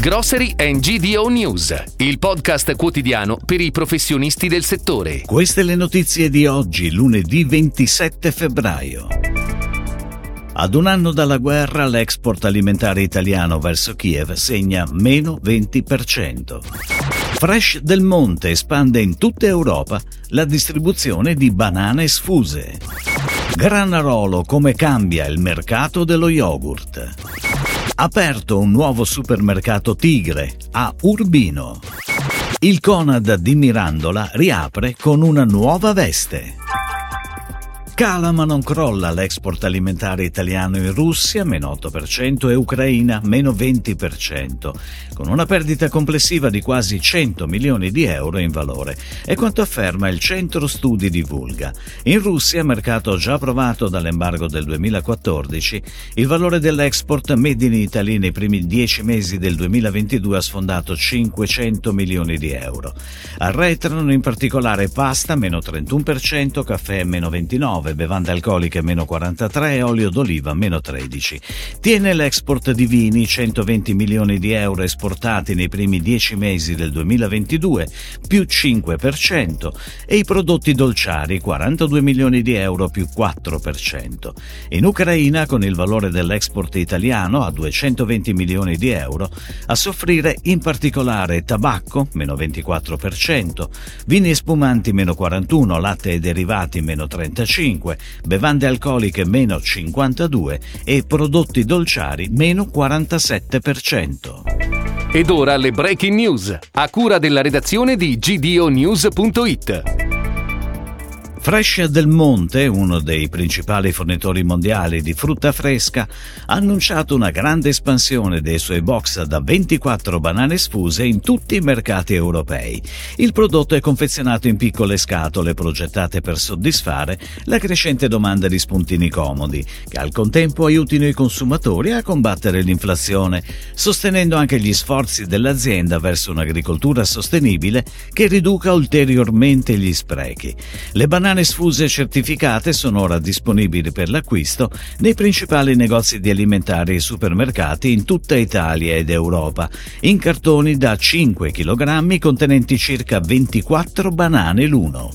Grocery and GDO News, il podcast quotidiano per i professionisti del settore. Queste le notizie di oggi, lunedì 27 febbraio. Ad un anno dalla guerra l'export alimentare italiano verso Kiev segna meno 20%. Fresh del Monte espande in tutta Europa la distribuzione di banane sfuse. Granarolo come cambia il mercato dello yogurt. Aperto un nuovo supermercato Tigre a Urbino. Il Conad di Mirandola riapre con una nuova veste. Cala ma non crolla l'export alimentare italiano in Russia, meno 8%, e Ucraina, meno 20%, con una perdita complessiva di quasi 100 milioni di euro in valore. È quanto afferma il Centro Studi Divulga. In Russia, mercato già approvato dall'embargo del 2014, il valore dell'export made in Italy nei primi 10 mesi del 2022 ha sfondato 500 milioni di euro. Arretrano in particolare pasta, meno 31%, caffè, meno 29%, 9, bevande alcoliche meno 43 e olio d'oliva meno 13. Tiene l'export di vini 120 milioni di euro esportati nei primi 10 mesi del 2022 più 5% e i prodotti dolciari 42 milioni di euro più 4%. In Ucraina con il valore dell'export italiano a 220 milioni di euro a soffrire in particolare tabacco meno 24%, vini spumanti meno 41, latte e derivati meno 35, 5, bevande alcoliche meno 52 e prodotti dolciari meno 47%. Ed ora le breaking news, a cura della redazione di gdonews.it. Fresh del Monte, uno dei principali fornitori mondiali di frutta fresca, ha annunciato una grande espansione dei suoi box da 24 banane sfuse in tutti i mercati europei. Il prodotto è confezionato in piccole scatole progettate per soddisfare la crescente domanda di spuntini comodi, che al contempo aiutino i consumatori a combattere l'inflazione, sostenendo anche gli sforzi dell'azienda verso un'agricoltura sostenibile che riduca ulteriormente gli sprechi. Le banane banane sfuse certificate sono ora disponibili per l'acquisto nei principali negozi di alimentari e supermercati in tutta Italia ed Europa, in cartoni da 5 kg contenenti circa 24 banane l'uno.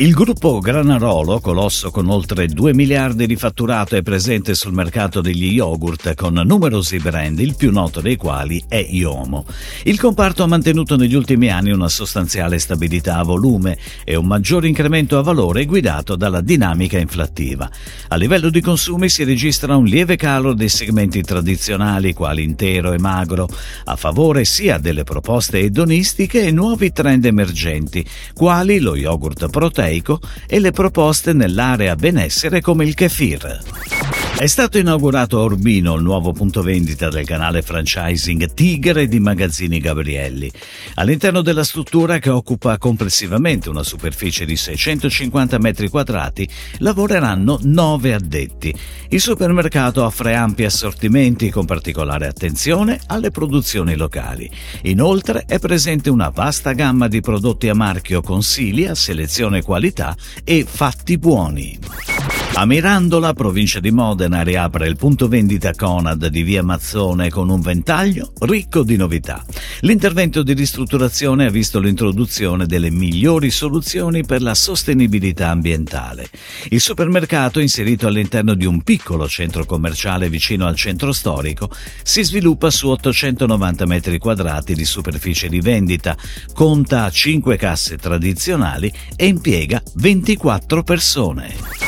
Il gruppo Granarolo, colosso con oltre 2 miliardi di fatturato, è presente sul mercato degli yogurt con numerosi brand, il più noto dei quali è Iomo. Il comparto ha mantenuto negli ultimi anni una sostanziale stabilità a volume e un maggiore incremento a valore guidato dalla dinamica inflattiva. A livello di consumi si registra un lieve calo dei segmenti tradizionali quali intero e magro, a favore sia delle proposte edonistiche e nuovi trend emergenti, quali lo yogurt proteico proteico e le proposte nell'area benessere come il kefir. È stato inaugurato a Urbino il nuovo punto vendita del canale franchising Tigre di Magazzini Gabrielli. All'interno della struttura, che occupa complessivamente una superficie di 650 metri quadrati, lavoreranno nove addetti. Il supermercato offre ampi assortimenti con particolare attenzione alle produzioni locali. Inoltre è presente una vasta gamma di prodotti a marchio consiglia, selezione qualità e fatti buoni. A Mirandola, provincia di Modena, riapre il punto vendita Conad di via Mazzone con un ventaglio ricco di novità. L'intervento di ristrutturazione ha visto l'introduzione delle migliori soluzioni per la sostenibilità ambientale. Il supermercato, inserito all'interno di un piccolo centro commerciale vicino al centro storico, si sviluppa su 890 metri quadrati di superficie di vendita, conta 5 casse tradizionali e impiega 24 persone.